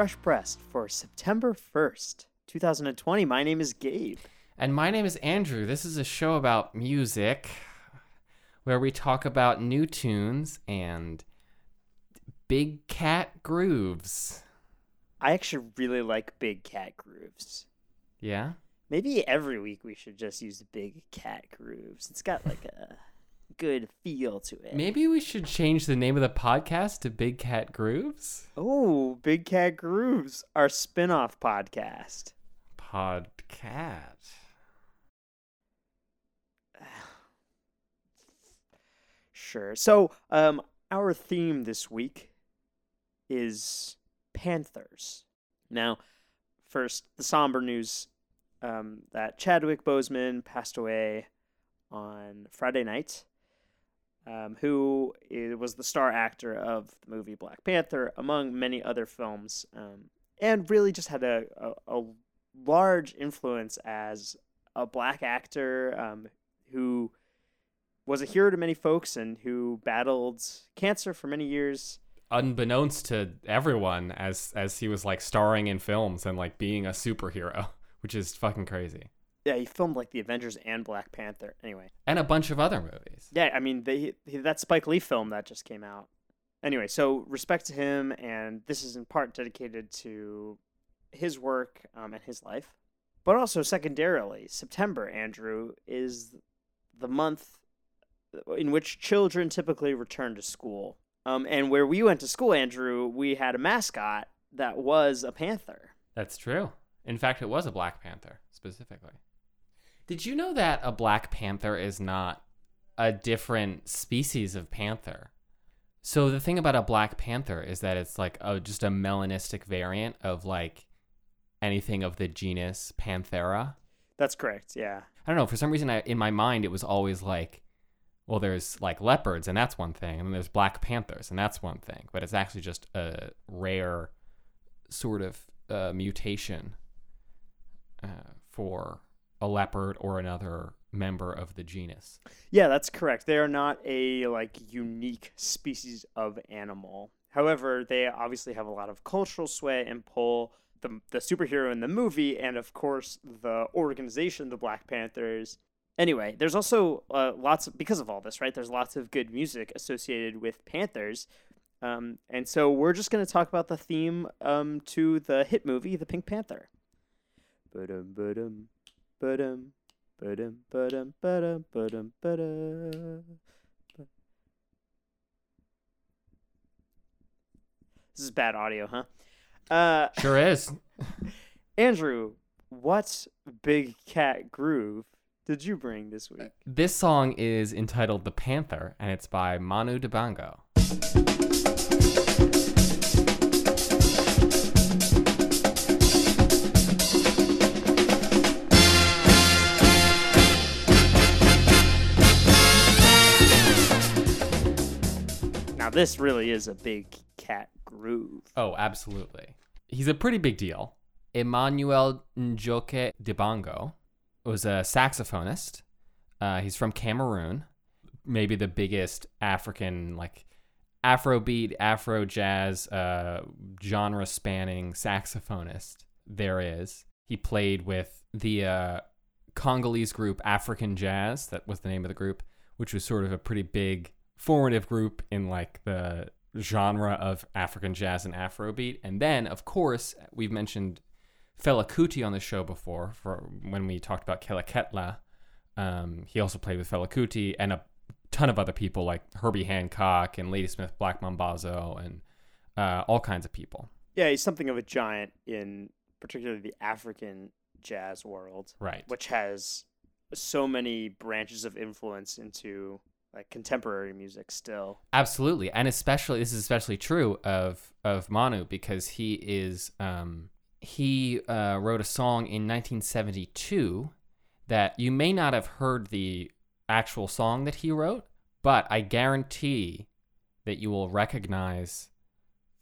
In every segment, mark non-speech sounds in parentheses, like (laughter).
Fresh Pressed for September 1st, 2020. My name is Gabe. And my name is Andrew. This is a show about music where we talk about new tunes and big cat grooves. I actually really like Big Cat Grooves. Yeah? Maybe every week we should just use Big Cat Grooves. It's got like a good feel to it. Maybe we should change the name of the podcast to Big Cat Grooves? Oh, Big Cat Grooves, our spin off podcast. Podcat. (sighs) Sure. So, um, our theme this week is Panthers. Now, first, the somber news um, that Chadwick Boseman passed away on Friday night, um, who was the star actor of the movie Black Panther, among many other films, um, and really just had a, a, a large influence as a black actor um, who was a hero to many folks and who battled cancer for many years. Unbeknownst to everyone as as he was like starring in films and like being a superhero, (laughs) which is fucking crazy. Yeah, he filmed like the Avengers and Black Panther. Anyway, And a bunch of other movies. yeah, I mean, they he- that Spike Lee film that just came out. Anyway, so respect to him, and this is in part dedicated to his work um, and his life, but also secondarily, September, Andrew, is the month in which children typically return to school. Um, and where we went to school, Andrew, we had a mascot that was a panther. That's true. In fact, it was a Black Panther specifically. Did you know that a Black Panther is not a different species of panther? So the thing about a Black Panther is that it's like a, just a melanistic variant of like anything of the genus Panthera. That's correct. Yeah. I don't know. For some reason, I, in my mind, it was always like, well, there's like leopards, and that's one thing, and then there's black panthers, and that's one thing. But it's actually just a rare sort of uh, mutation uh, for a leopard or another member of the genus. Yeah, that's correct. They are not a like unique species of animal. However, they obviously have a lot of cultural sway and pull. The, the superhero in the movie, and of course the organization, the Black Panthers. Anyway, there's also uh, lots of because of all this, right? There's lots of good music associated with Panthers, um, and so we're just going to talk about the theme um, to the hit movie, The Pink Panther. Ba-dum, ba-dum, ba-dum, ba-dum, ba-dum, ba-dum, ba-dum, ba-dum. This is bad audio, huh? Uh, Sure is. (laughs) Andrew, what big cat groove did you bring this week? This song is entitled "The Panther" and it's by Manu Dibango. Now, this really is a big cat groove. Oh, absolutely. He's a pretty big deal. Emmanuel Njoke Dibango was a saxophonist. Uh, he's from Cameroon, maybe the biggest African, like Afrobeat, Afro jazz, uh, genre spanning saxophonist there is. He played with the uh, Congolese group African Jazz, that was the name of the group, which was sort of a pretty big formative group in like the genre of African jazz and Afrobeat. And then, of course, we've mentioned Fela Kuti on the show before for when we talked about Kela Ketla. Um, he also played with Fela Kuti and a ton of other people like Herbie Hancock and Ladysmith Black Mambazo and uh, all kinds of people. Yeah, he's something of a giant in particularly the African jazz world, Right. which has so many branches of influence into like contemporary music still. Absolutely, and especially this is especially true of of Manu because he is um, he uh, wrote a song in 1972 that you may not have heard the actual song that he wrote, but I guarantee that you will recognize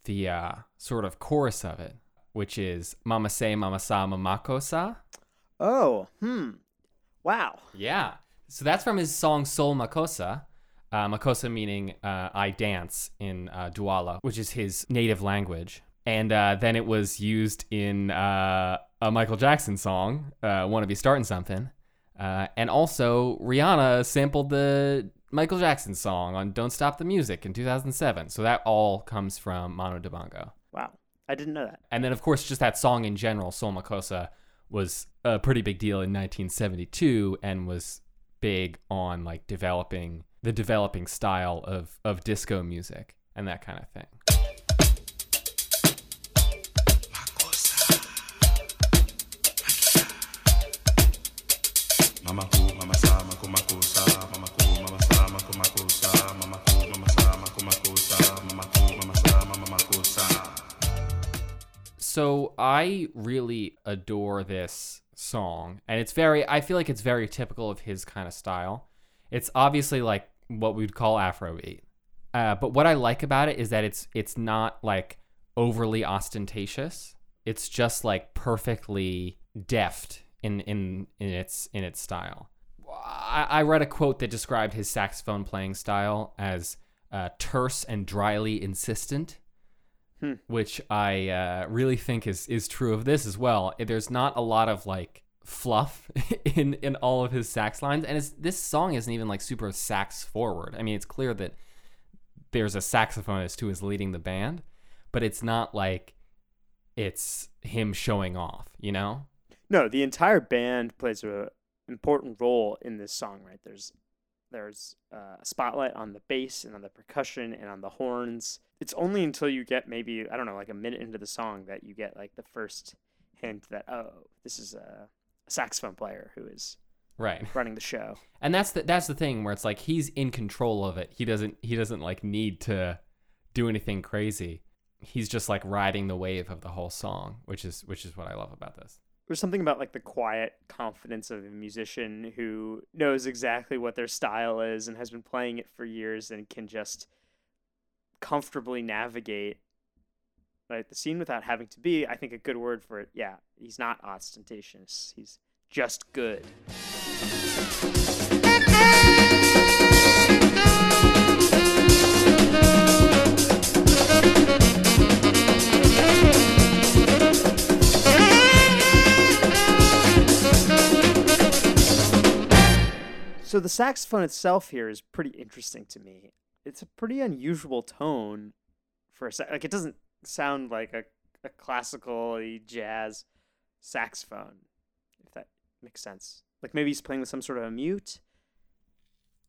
the uh, sort of chorus of it, which is "Mama say, Mama sa, Mamako sa." Oh, hmm. Wow. Yeah. So that's from his song Soul Makossa. Uh, Makossa meaning uh, I dance in uh, Douala, which is his native language. and uh, then it was used in uh, a Michael Jackson song, uh, "Wanna Be Starting Something," uh, and also Rihanna sampled the Michael Jackson song on "Don't Stop the Music" in 2007. So that all comes from Manu Dibango. Wow, I didn't know that. And then, of course, just that song in general, "Soul Makossa," was a pretty big deal in 1972 and was big on like developing the developing style of of disco music and that kind of thing. So I really adore this song, and it's very. I feel like it's very typical of his kind of style. It's obviously like what we'd call Afrobeat, uh, but what I like about it is that it's it's not like overly ostentatious. It's just like perfectly deft in in in its in its style. I, I read a quote that described his saxophone playing style as uh, terse and dryly insistent which I uh, really think is is true of this as well. There's not a lot of like fluff (laughs) in in all of his sax lines, and it's, this song isn't even like super sax forward. I mean, it's clear that there's a saxophonist who is leading the band, but it's not like it's him showing off. You know? No, the entire band plays a important role in this song. Right there's there's uh, a spotlight on the bass and on the percussion and on the horns. It's only until you get maybe I don't know like a minute into the song that you get like the first hint that oh this is a, a saxophone player who is Right. running the show. and that's the that's the thing where it's like he's in control of it. He doesn't he doesn't like need to do anything crazy. He's just like riding the wave of the whole song, which is which is what I love about this. There's something about like the quiet confidence of a musician who knows exactly what their style is and has been playing it for years and can just comfortably navigate right the scene without having to be I think a good word for it. Yeah, he's not ostentatious. He's just good. So the saxophone itself here is pretty interesting to me. It's a pretty unusual tone for a sa- like it doesn't sound like a, a classical jazz saxophone, if that makes sense. Like maybe he's playing with some sort of a mute.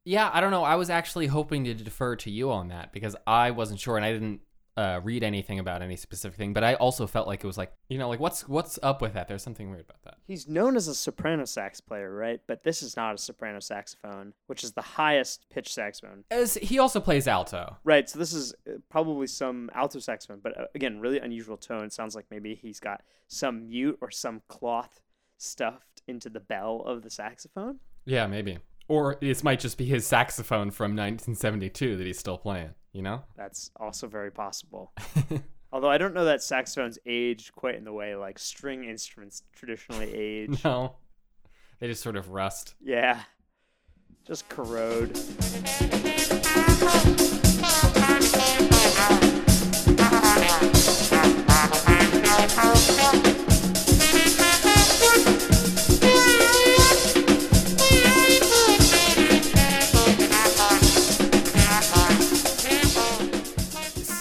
Yeah, I don't know. I was actually hoping to defer to you on that because I wasn't sure and I didn't uh, read anything about any specific thing. But I also felt like it was like you know like what's what's up with that? There's something weird about that. He's known as a soprano sax player, right? But this is not a soprano saxophone, which is the highest pitch saxophone. As he also plays alto. Right, so this is uh, probably some alto saxophone, but uh, again, really unusual tone. It sounds like maybe he's got some mute or some cloth stuffed into the bell of the saxophone. Yeah, maybe. Or this might just be his saxophone from 1972 that he's still playing. You know? That's also very possible. (laughs) Although I don't know that saxophones age quite in the way like string instruments traditionally (laughs) age. no, they just sort of rust. Yeah, just corrode.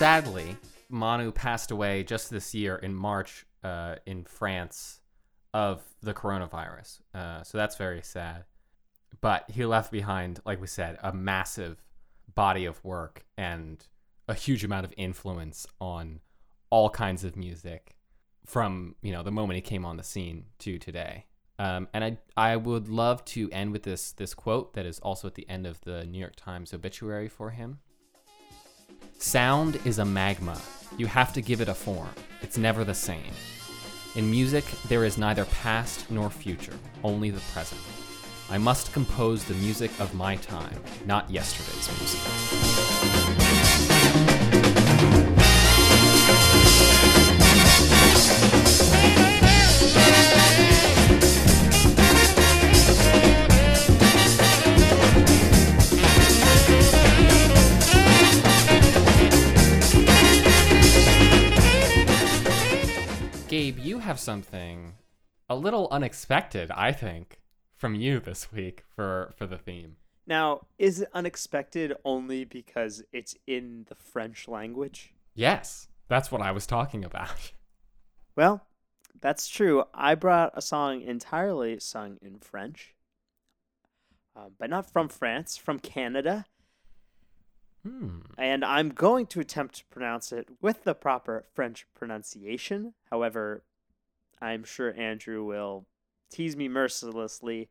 Sadly, Manu passed away just this year in March uh, in France of the coronavirus. Uh, so that's very sad. But he left behind, like we said, a massive body of work and a huge amount of influence on all kinds of music from you know the moment he came on the scene to today. Um, and I I would love to end with this this quote that is also at the end of the New York Times obituary for him. Sound is a magma. You have to give it a form. It's never the same. In music, there is neither past nor future, only the present. I must compose the music of my time, not yesterday's music. Something a little unexpected, I think, from you this week for for the theme. Now, is it unexpected only because it's in the French language? Yes, that's what I was talking about. (laughs) Well, that's true. I brought a song entirely sung in French, um, but not from France, from Canada. Hmm. And I'm going to attempt to pronounce it with the proper French pronunciation. However, I'm sure Andrew will tease me mercilessly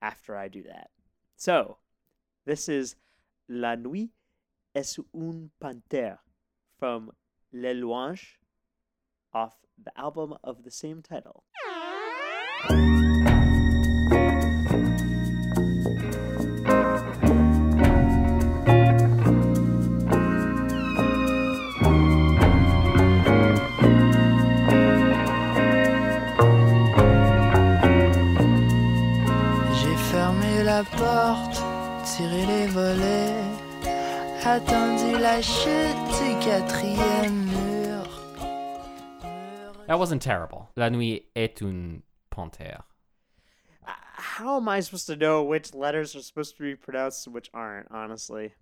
after I do that. So, this is La Nuit est une panthère from Les Louanges off the album of the same title. La chute du quatrième mur. That wasn't terrible. La nuit est une panthère. Uh, How am I supposed to know which letters are supposed to be pronounced and which aren't, honestly?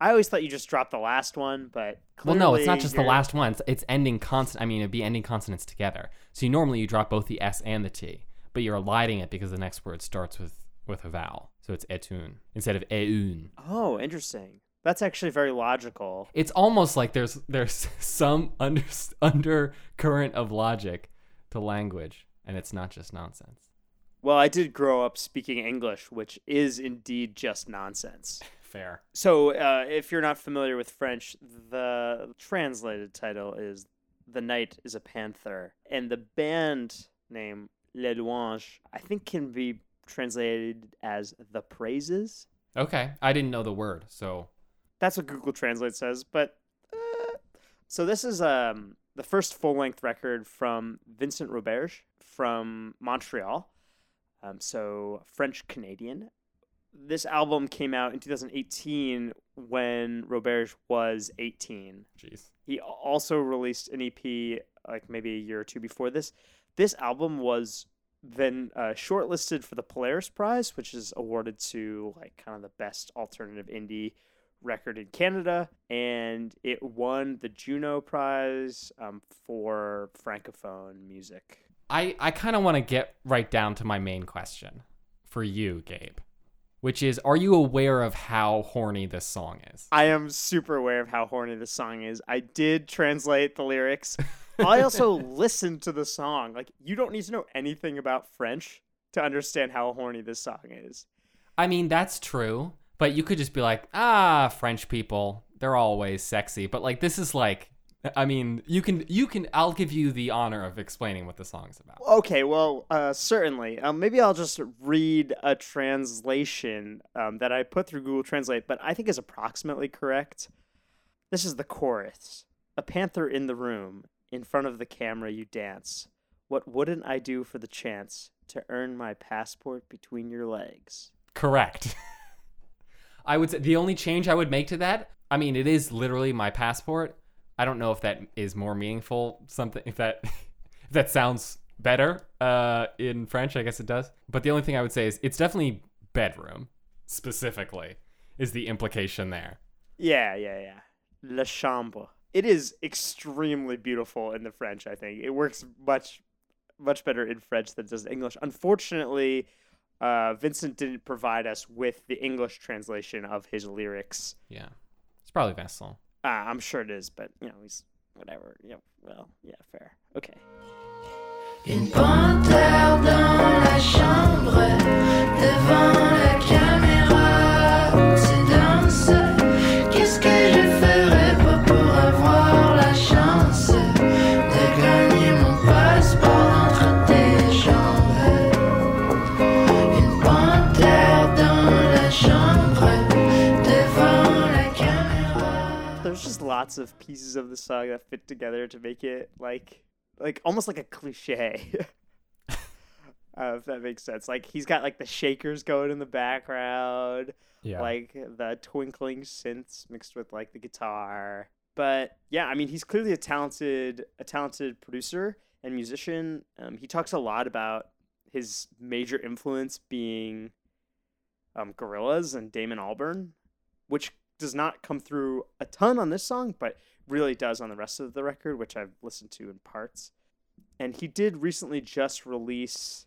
I always thought you just dropped the last one, but Well, no, it's not just the you're- last one. It's, it's ending consonant. I mean, it'd be ending consonants together. So you normally you drop both the S and the T, but you're eliding it because the next word starts with with a vowel. So it's etune instead of eune. Oh, interesting. That's actually very logical. It's almost like there's there's (laughs) some under undercurrent of logic to language, and it's not just nonsense. Well, I did grow up speaking English, which is indeed just nonsense. (laughs) Fair. So, uh, if you're not familiar with French, the translated title is The Night is a Panther. And the band name, Les Louanges, I think can be translated as The Praises. Okay, I didn't know the word, so That's what Google Translate says. But uh, so this is um, the first full length record from Vincent Roberge from Montreal. Um, so French Canadian. This album came out in 2018 when Roberge was 18. jeez. He also released an EP like maybe a year or two before this. This album was then uh, shortlisted for the Polaris Prize, which is awarded to like kind of the best alternative indie record in Canada, and it won the Juno Prize um, for francophone music. I, I kind of want to get right down to my main question for you, Gabe, which is Are you aware of how horny this song is? I am super aware of how horny this song is. I did translate the lyrics. I (laughs) also listened to the song. Like, you don't need to know anything about French to understand how horny this song is. I mean, that's true, but you could just be like, ah, French people, they're always sexy. But like, this is like, I mean, you can, you can, I'll give you the honor of explaining what the song's about. Okay, well, uh, certainly. Um, maybe I'll just read a translation um, that I put through Google Translate, but I think is approximately correct. This is the chorus A panther in the room, in front of the camera you dance. What wouldn't I do for the chance to earn my passport between your legs? Correct. (laughs) I would say the only change I would make to that, I mean, it is literally my passport. I don't know if that is more meaningful. Something if that (laughs) if that sounds better uh, in French, I guess it does. But the only thing I would say is it's definitely bedroom specifically is the implication there. Yeah, yeah, yeah. La chambre. It is extremely beautiful in the French, I think. It works much much better in French than it does in English. Unfortunately, uh, Vincent didn't provide us with the English translation of his lyrics. Yeah, it's probably Vincent. Uh, I'm sure it is, but you know, he's whatever. Yeah, well, yeah, fair. Okay. Une panthère dans la chambre, devant la lots of pieces of the song that fit together to make it like like almost like a cliche. (laughs) uh, if that makes sense. Like he's got like the shakers going in the background. Yeah. like the twinkling synths mixed with like the guitar. But yeah, I mean, he's clearly a talented, a talented producer, and musician. Um, he talks a lot about his major influence being um, Gorillaz and Damon Albarn, which does not come through a ton on this song, but really does on the rest of the record, which I've listened to in parts. And he did recently just release,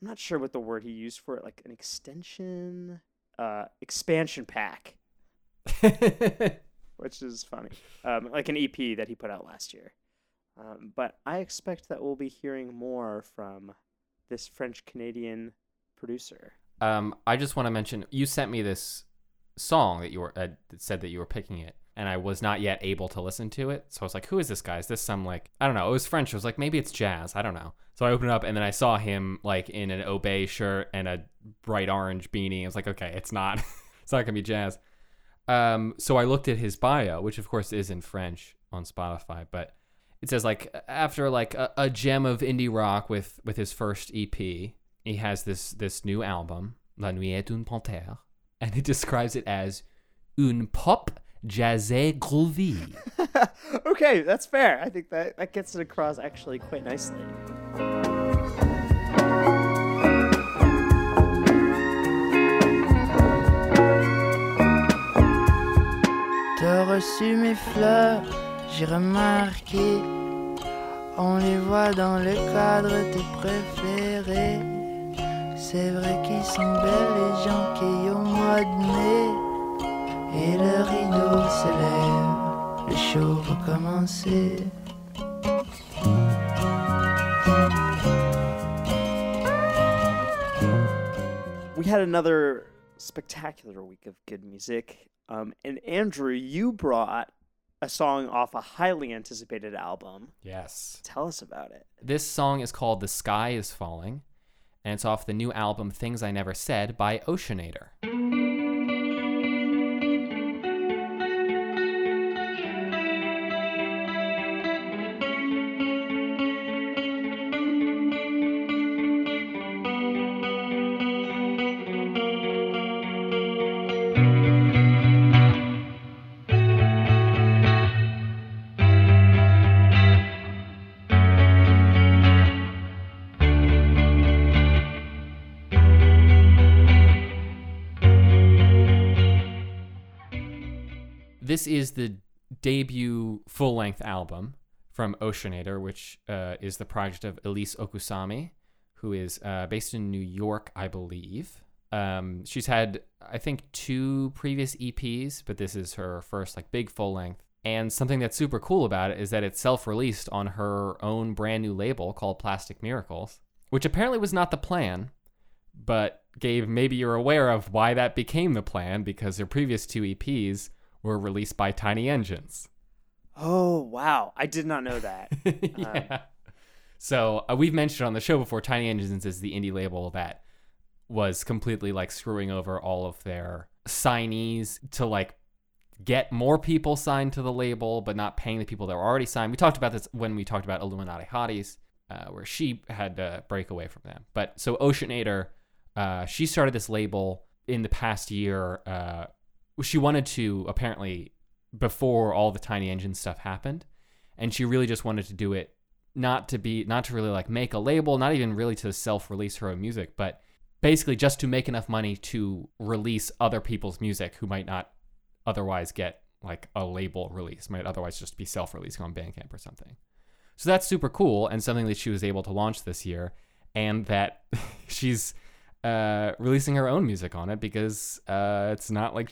I'm not sure what the word he used for it, like an extension, uh, expansion pack, (laughs) which is funny, um, like an EP that he put out last year. Um, but I expect that we'll be hearing more from this French Canadian producer. Um, I just want to mention you sent me this song that you were uh, said that you were picking it, and I was not yet able to listen to it. So I was like, "Who is this guy? Is this some like I don't know?" It was French. I was like, "Maybe it's jazz." I don't know. So I opened it up, and then I saw him like in an Obey shirt and a bright orange beanie. I was like, "Okay, it's not. (laughs) it's not gonna be jazz." Um, so I looked at his bio, which of course is in French on Spotify, but it says like after like a, a gem of indie rock with with his first EP, he has this this new album, La Nuit est une panthère, and he describes it as une pop jazzée groovy. (laughs) okay, that's fair. I think that, that gets it across actually quite nicely. T'as reçu mes fleurs, j'ai remarqué. On les voit dans le cadre tes préférés. C'est vrai qu'ils sont belles les gens qui au mois de mai. Et le rideau se lève, le show va commencer. We had another spectacular week of good music. Um, and Andrew, you brought a song off a highly anticipated album. Yes. Tell us about it. This song is called The Sky is Falling, and it's off the new album Things I Never Said by Oceanator. This is the debut full length album from Oceanator, which uh, is the project of Elise Okusami, who is uh, based in New York, I believe. Um, she's had, I think, two previous EPs, but this is her first like big full length. And something that's super cool about it is that it's self released on her own brand new label called Plastic Miracles, which apparently was not the plan, but Gabe, maybe you're aware of why that became the plan because her previous two EPs were released by Tiny Engines. Oh, wow. I did not know that. (laughs) yeah. So uh, we've mentioned on the show before, Tiny Engines is the indie label that was completely like screwing over all of their signees to like get more people signed to the label, but not paying the people that were already signed. We talked about this when we talked about Illuminati Hotties, uh, where she had to break away from them. But so Oceanator, uh, she started this label in the past year. Uh, she wanted to apparently before all the tiny engine stuff happened. And she really just wanted to do it not to be not to really like make a label not even really to self-release her own music but basically just to make enough money to release other people's music who might not otherwise get like a label release might otherwise just be self-releasing on bandcamp or something. So that's super cool and something that she was able to launch this year and that (laughs) she's uh, releasing her own music on it because uh, it's not like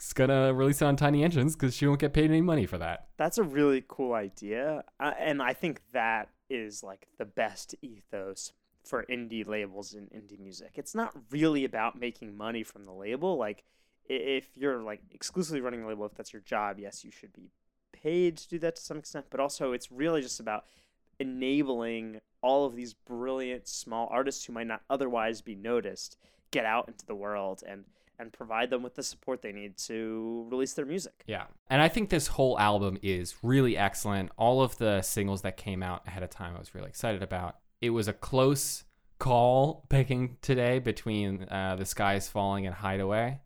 she's gonna release it on Tiny Engines because she won't get paid any money for that. That's a really cool idea. Uh, and I think that is like the best ethos for indie labels and indie music. It's not really about making money from the label. Like, if you're like exclusively running a label, if that's your job, yes, you should be paid to do that to some extent. But also, it's really just about enabling all of these brilliant small artists who might not otherwise be noticed get out into the world and and provide them with the support they need to release their music. Yeah. And I think this whole album is really excellent. All of the singles that came out ahead of time, I was really excited about. It was a close call picking today between uh, The Sky is Falling and Hideaway.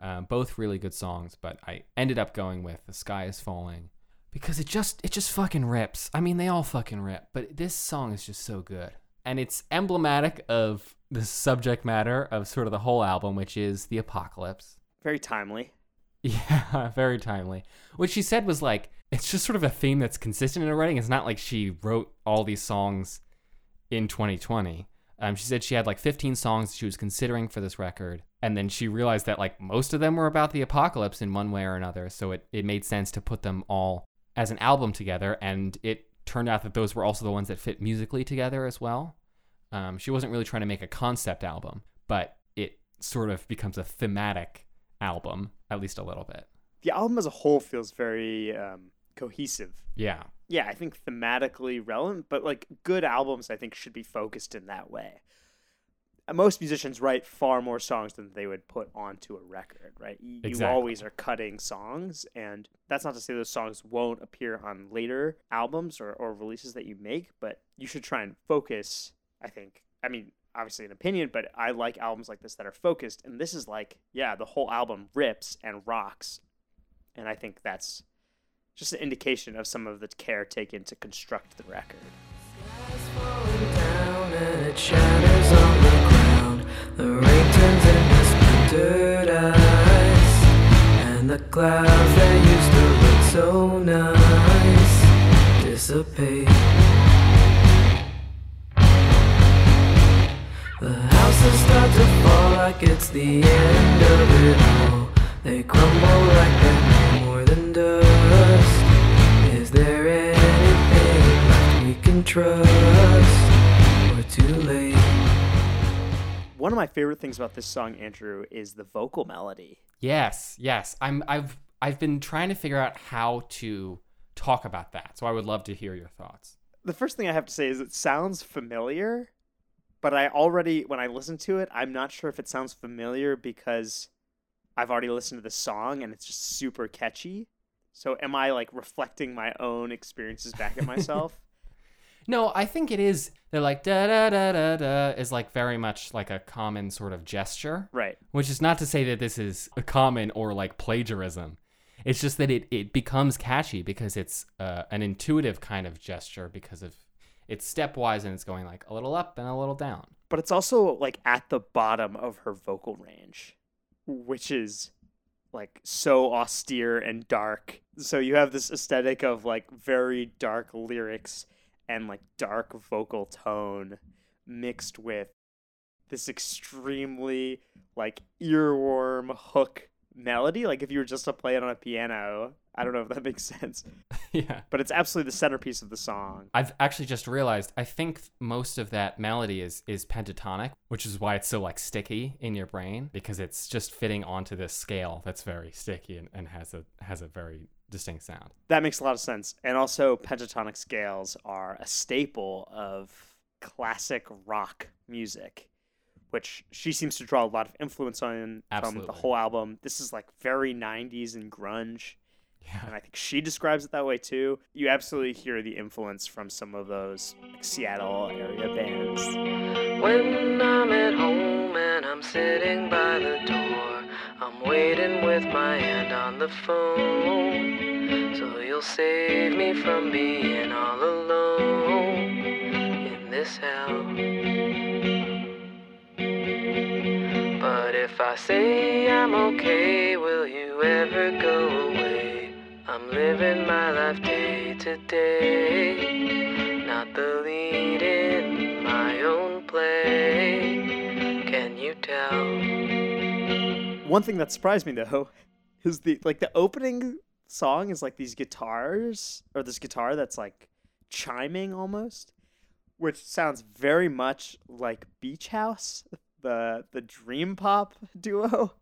Uh, both really good songs, but I ended up going with The Sky is Falling because it just it just fucking rips. I mean, they all fucking rip, but this song is just so good. And it's emblematic of the subject matter of sort of the whole album, which is the apocalypse. Very timely. Yeah, (laughs) very timely. What she said was like, it's just sort of a theme that's consistent in her writing. It's not like she wrote all these songs in 2020. Um, she said she had like 15 songs she was considering for this record. And then she realized that like most of them were about the apocalypse in one way or another. So it, it made sense to put them all as an album together. And it turned out that those were also the ones that fit musically together as well. Um, she wasn't really trying to make a concept album, but it sort of becomes a thematic album, at least a little bit. The album as a whole feels very um, cohesive. Yeah. Yeah, I think thematically relevant, but like good albums, I think should be focused in that way. Most musicians write far more songs than they would put onto a record, right? Y- You Exactly. always are cutting songs, and that's not to say those songs won't appear on later albums or, or releases that you make, but you should try and focus, I think. I mean, obviously an opinion, but I like albums like this that are focused, and this is like, yeah, the whole album rips and rocks, and I think that's just an indication of some of the care taken to construct the record. The rain turns into splintered ice, and the clouds that used to look so nice dissipate. The houses start to fall like it's the end of it all. They crumble like they're more than dust. Is there anything left we can trust? We're too late? One of my favorite things about this song, Andrew, is the vocal melody. Yes, yes. I'm I've I've been trying to figure out how to talk about that. So I would love to hear your thoughts. The first thing I have to say is it sounds familiar, but I already, when I listen to it, I'm not sure if it sounds familiar because I've already listened to the song and it's just super catchy. So am I like reflecting my own experiences back at (laughs) myself? No, I think it is they're like da da da da da is like very much like a common sort of gesture. right. Which is not to say that this is a common or like plagiarism. It's just that it, it becomes catchy because it's uh, an intuitive kind of gesture because of it's stepwise and it's going like a little up and a little down. But it's also like at the bottom of her vocal range, which is like so austere and dark. So you have this aesthetic of like very dark lyrics and like dark vocal tone mixed with this extremely like earworm hook melody. Like if you were just to play it on a piano, I don't know if that (laughs) makes sense, (laughs) yeah. but it's absolutely the centerpiece of the song. I've actually just realized I think most of that melody is is pentatonic, which is why it's so like sticky in your brain because it's just fitting onto this scale that's very sticky and, and has a has a very distinct sound. That makes a lot of sense. And also, pentatonic scales are a staple of classic rock music, which she seems to draw a lot of influence on from the whole album. This is like very 90s and grunge. Yeah. And I think she describes it that way too. You absolutely hear the influence from some of those like, Seattle area bands. When I'm at home and I'm sitting by the door, I'm waiting with my hand on the phone. So you'll save me from being all alone in this hell. But if I say I'm okay, will you ever go away? I'm living my life day to day, not the lead in my own play. Can you tell? One thing that surprised me though (laughs) is the like the opening song is like these guitars or this guitar that's like chiming almost, which sounds very much like Beach House, (laughs) the the dream pop (laughs) duo,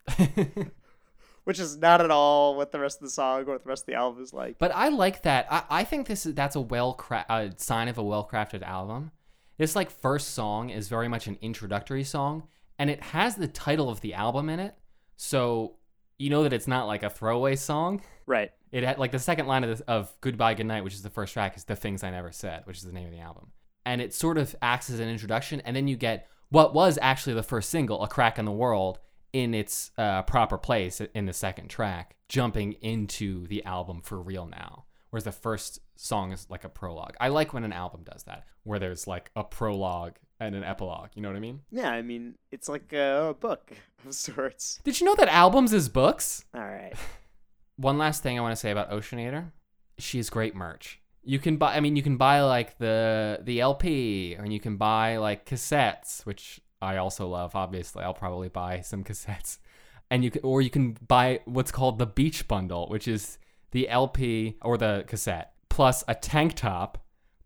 which is not at all what the rest of the song or what the rest of the album is like. But I like that. I, I think this is that's a well cra- a sign of a well crafted album. This like first song is very much an introductory song, and it has the title of the album in it, so you know that it's not like a throwaway song. Right. It had like the second line of this, of Goodbye Goodnight, which is the first track, is The Things I Never Said, which is the name of the album. And it sort of acts as an introduction, and then you get what was actually the first single, A Crack in the World, in its uh, proper place in the second track, jumping into the album for real now, whereas the first song is like a prologue. I like when an album does that, where there's like a prologue and an epilogue. You know what I mean? Yeah, I mean, it's like a book (laughs) of sorts. Did you know that albums is books? All right. (laughs) One last thing I want to say about Oceanator. She has great merch. You can buy I mean you can buy like the the LP and you can buy like cassettes, which I also love obviously. I'll probably buy some cassettes. And you can or you can buy what's called the beach bundle, which is the LP or the cassette plus a tank top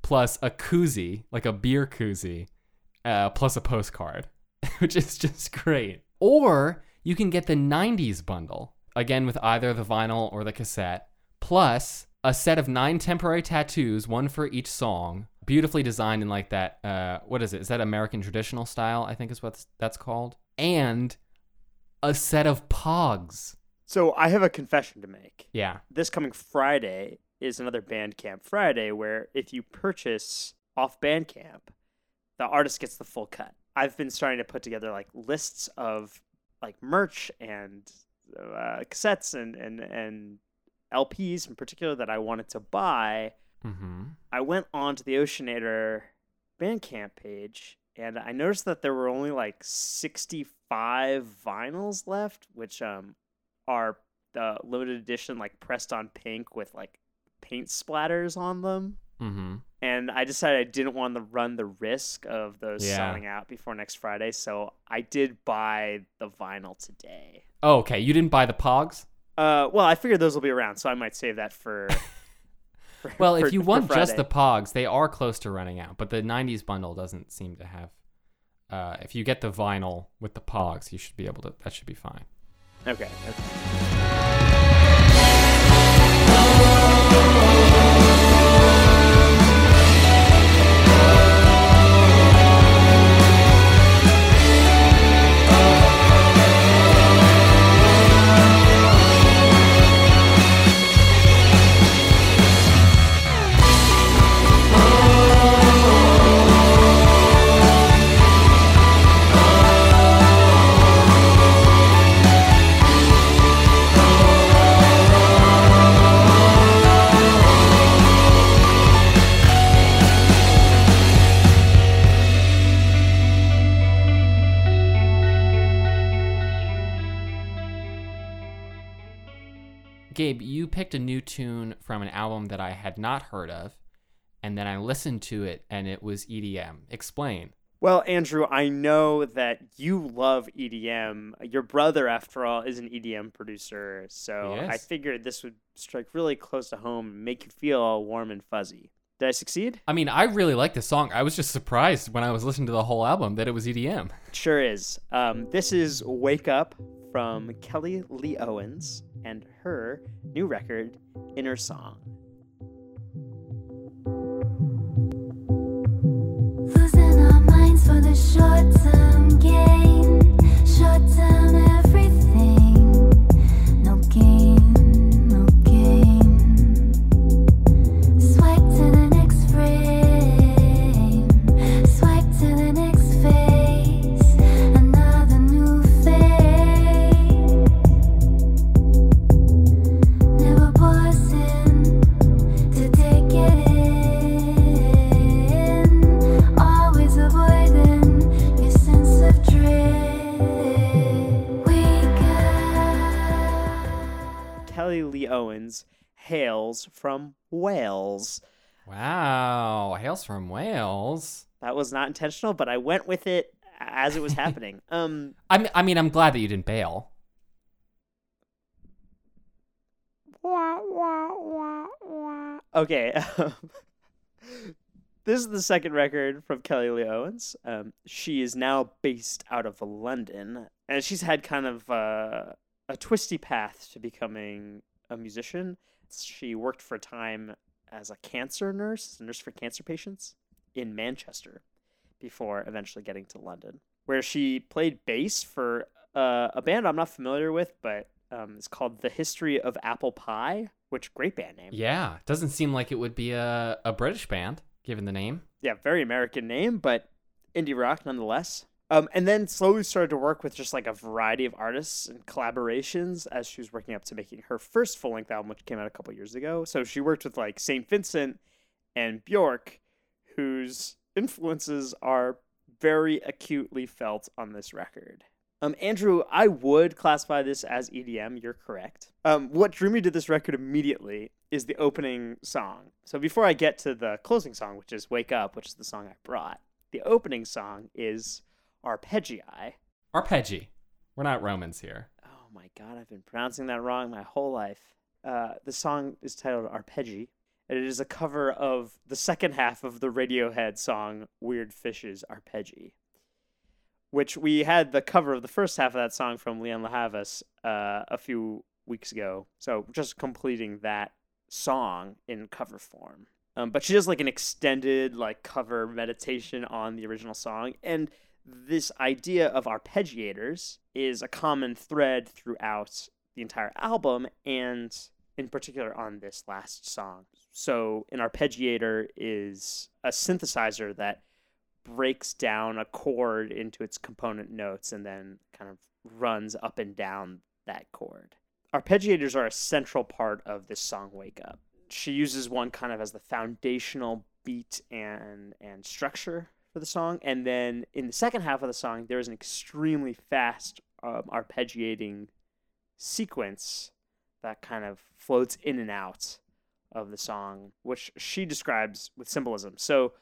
plus a koozie, like a beer koozie, uh, plus a postcard, (laughs) which is just great. Or you can get the 90s bundle, again with either the vinyl or the cassette, plus a set of nine temporary tattoos, one for each song, beautifully designed in like that. Uh, what is it? Is that American traditional style? I think is what that's called. And a set of pogs. So I have a confession to make. Yeah. This coming Friday is another Bandcamp Friday where if you purchase off Bandcamp, the artist gets the full cut. I've been starting to put together like lists of like merch and uh, cassettes and, and, and LPs in particular that I wanted to buy. Mm-hmm. I went onto the Oceanator Bandcamp page and I noticed that there were only like 65 vinyls left, which um are the limited edition like pressed on pink with like paint splatters on them. Mm-hmm. And I decided I didn't want to run the risk of those Yeah. selling out before next Friday, so I did buy the vinyl today. Oh, okay. You didn't buy the pogs? Uh, well, I figured those will be around, so I might save that for. (laughs) for- Well, for- if you want just the pogs, they are close to running out, but the 90s bundle doesn't seem to have. Uh, if you get the vinyl with the pogs, you should be able to. That should be fine. Okay. Album that I had not heard of, and then I listened to it, and it was EDM. Explain. Well, Andrew, I know that you love EDM. Your brother, after all, is an EDM producer, so I figured this would strike really close to home and make you feel all warm and fuzzy. Did I succeed? I mean, I really like this song. I was just surprised when I was listening to the whole album that it was EDM. Sure is. Um, this is Wake Up from Kelly Lee Owens and her new record, Inner Song. Losing our minds for the short term gain, short term hails from Wales. Wow, hails from Wales. That was not intentional, but I went with it as it was (laughs) happening. Um, I mean, I mean, I'm glad that you didn't bail. Okay. (laughs) this is the second record from Kelly Lee Owens. Um, she is now based out of London, and she's had kind of uh, a twisty path to becoming a musician. She worked for a time as a cancer nurse, a nurse for cancer patients in Manchester, before eventually getting to London, where she played bass for uh, a band I'm not familiar with, but um, it's called The History of Apple Pie, which great band name. Yeah, doesn't seem like it would be a, a British band, given the name. yeah, very American name, but indie rock nonetheless. Um, and then slowly started to work with just like a variety of artists and collaborations as she was working up to making her first full length album, which came out a couple years ago. So she worked with like St. Vincent and Bjork, whose influences are very acutely felt on this record. Um, Andrew, I would classify this as EDM. You're correct. Um, what drew me to this record immediately is the opening song. So before I get to the closing song, which is "Wake Up," which is the song I brought, the opening song is "Arpeggii." Arpeggi. We're not Romans here. Oh my god, I've been pronouncing that wrong my whole life. Uh, the song is titled Arpeggi, and it is a cover of the second half of the Radiohead song Weird Fishes Arpeggi, which we had the cover of the first half of that song from Lianne La Havas uh, a few weeks ago. So just completing that song in cover form. Um, but she does like an extended like cover meditation on the original song, and this idea of arpeggiators is a common thread throughout the entire album and in particular on this last song. So an arpeggiator is a synthesizer that breaks down a chord into its component notes and then kind of runs up and down that chord. Arpeggiators are a central part of this song Wake Up. She uses one kind of as the foundational beat and and structure for the song and then in the second half of the song there is an extremely fast um, arpeggiating sequence that kind of floats in and out of the song which she describes with symbolism so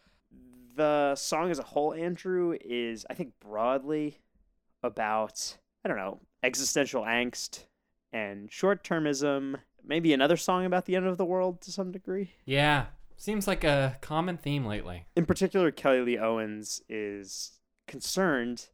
the song as a whole andrew is i think broadly about i don't know existential angst and short-termism maybe another song about the end of the world to some degree Yeah. Seems like a common theme lately. in particular, Kelly Lee Owens is concerned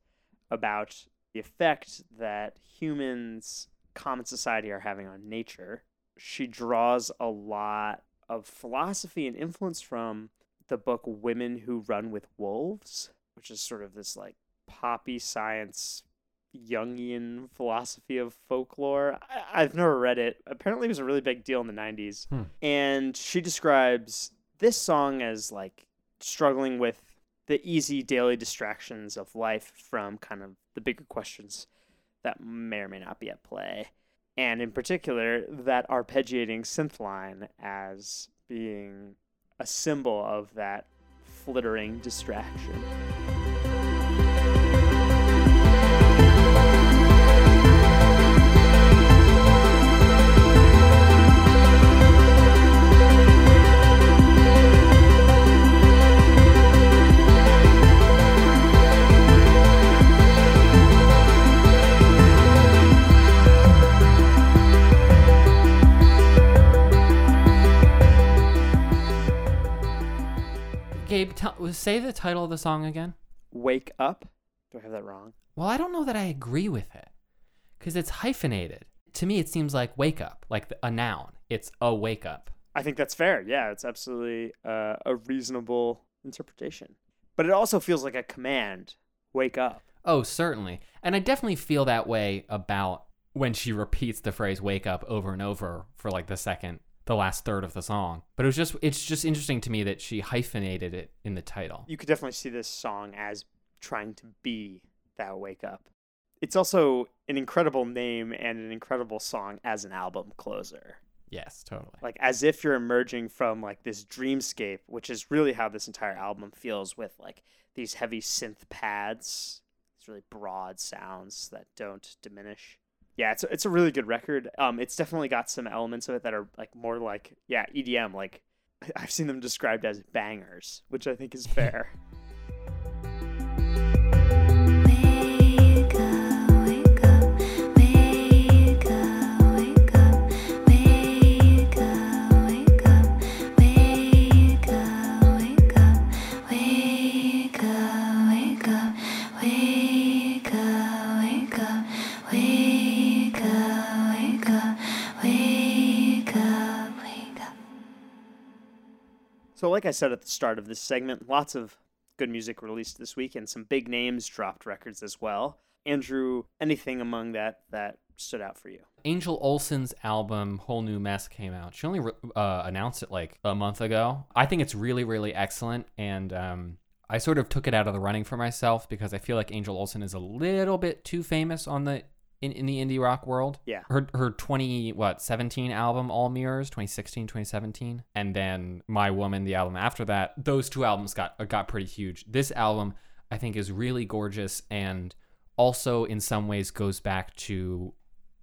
about the effect that humans, common society, are having on nature. She draws a lot of philosophy and influence from the book Women Who Run with Wolves, which is sort of this like poppy science Jungian philosophy of folklore. I- I've never read it. Apparently, it was a really big deal in the 90s. Hmm. And she describes this song as like struggling with the easy daily distractions of life from kind of the bigger questions that may or may not be at play. And in particular, that arpeggiating synth line as being a symbol of that flittering distraction. Gabe, tell, say the title of the song again. Wake up. Do I have that wrong? Well, I don't know that I agree with it because it's hyphenated. To me, it seems like wake up, like a noun. It's a wake up. I think that's fair. Yeah, it's absolutely uh, a reasonable interpretation. But it also feels like a command. Wake up. Oh, certainly. And I definitely feel that way about when she repeats the phrase wake up over and over for like the second, the last third of the song. But it was just, it's just interesting to me that she hyphenated it in the title. You could definitely see this song as trying to be that wake up. It's also an incredible name and an incredible song as an album closer. Yes, totally. Like as if you're emerging from like this dreamscape, which is really how this entire album feels with like these heavy synth pads, these really broad sounds that don't diminish. Yeah, it's a, it's a really good record. Um, it's definitely got some elements of it that are like more like yeah EDM. Like (laughs) I've seen them described as bangers, which I think is (laughs) fair. So, like I said at the start of this segment, lots of good music released this week, and some big names dropped records as well. Andrew, anything among that that stood out for you? Angel Olsen's album Whole New Mess came out. She only uh, announced it like a month ago. I think it's really, really excellent, and um, I sort of took it out of the running for myself because I feel like Angel Olsen is a little bit too famous on the in, in the indie rock world. Yeah. Her her 20 what 17 album All Mirrors 2016 2017 and then My Woman the album after that. Those two albums got got pretty huge. This album I think is really gorgeous and also in some ways goes back to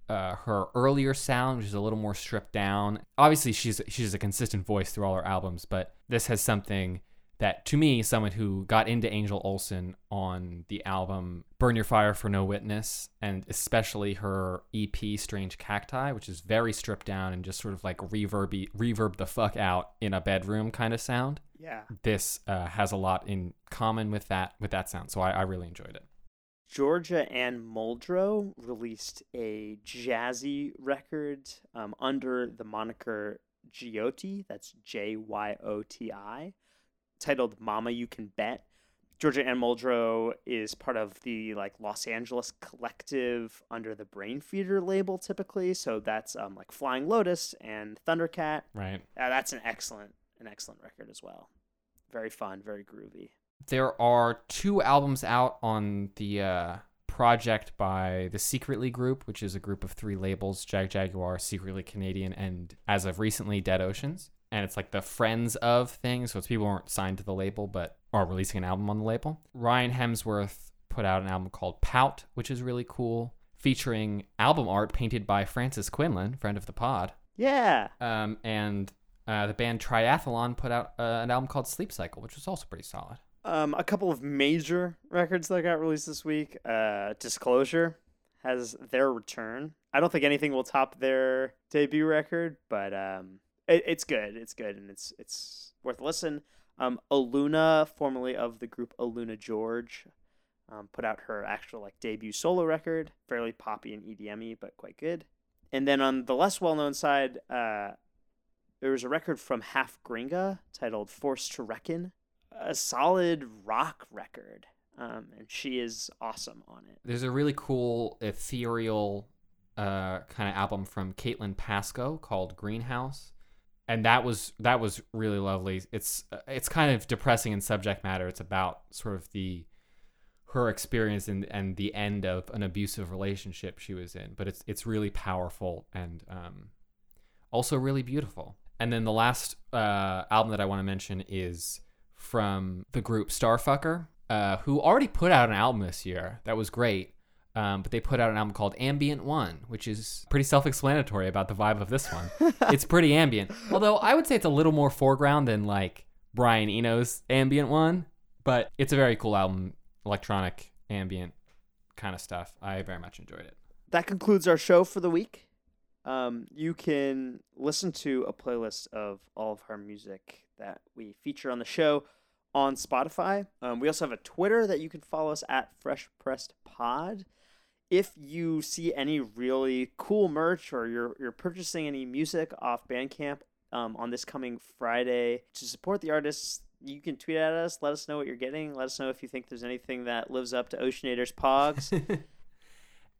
uh, her earlier sound, which is a little more stripped down. Obviously, she's she's a consistent voice through all her albums, but this has something that, to me, someone who got into Angel Olsen on the album "Burn Your Fire for No Witness," and especially her EP "Strange Cacti," which is very stripped down and just sort of like reverby, reverb the fuck out in a bedroom kind of sound. Yeah. This uh, has a lot in common with that with that sound, so I, I really enjoyed it. Georgia Ann Muldrow released a jazzy record um, under the moniker Jyoti, that's J Y O T I, titled Mama You Can Bet. Georgia Ann Muldrow is part of the like Los Angeles collective under the Brainfeeder label typically, so that's um, like Flying Lotus and Thundercat. Right. Uh, that's an excellent an excellent record as well. Very fun, very groovy. there are two albums out on the uh, project by the Secretly Group, which is a group of three labels Jagjaguwar, Secretly Canadian, and as of recently, Dead Oceans. And it's like the friends of thing, so it's people who aren't signed to the label but are releasing an album on the label. Ryan Hemsworth put out an album called Pout, which is really cool, featuring album art painted by Frances Quinlan, friend of the pod. Yeah. Um, and uh, the band Triathlon put out uh, an album called Sleep Cycle, which was also pretty solid. Um, a couple of major records that got released this week. Uh, Disclosure has their return. I don't think anything will top their debut record, but um, it, it's good. It's good, and it's it's worth a listen. Um, Aluna, formerly of the group AlunaGeorge, um, put out her actual like debut solo record, fairly poppy and EDM-y, but quite good. And then on the less well-known side, uh, there was a record from Half Gringa titled "Forced to Reckon." a solid rock record. Um, and she is awesome on it. There's a really cool ethereal uh, kind of album from Caitlin Pasco called Greenhouse, and that was that was really lovely. It's it's kind of depressing in subject matter. It's about sort of the her experience and and the end of an abusive relationship she was in, but it's it's really powerful and um, also really beautiful. And then the last uh, album that I want to mention is from the group Starfucker, uh, who already put out an album this year that was great. Um, but they put out an album called Ambient One, which is pretty self explanatory about the vibe of this one. (laughs) it's pretty ambient. Although I would say it's a little more foreground than like Brian Eno's Ambient One, but it's a very cool album, electronic, ambient kind of stuff. I very much enjoyed it. That concludes our show for the week. Um, you can listen to a playlist of all of our music that we feature on the show on Spotify. Um, we also have a Twitter that you can follow us at Fresh Pressed Pod. If you see any really cool merch or you're you're purchasing any music off Bandcamp um, on this coming Friday to support the artists, you can tweet at us. Let us know what you're getting. Let us know if you think there's anything that lives up to Oceanator's Pogs. (laughs)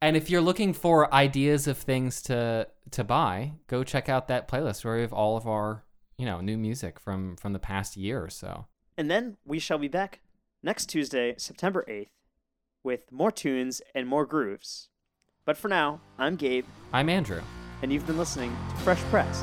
And if you're looking for ideas of things to to buy, go check out that playlist where we have all of our you know new music from from the past year or so. And then we shall be back next Tuesday, September 8th, with more tunes and more grooves. But for now, I'm Gabe, I'm Andrew. and you've been listening to Fresh Press.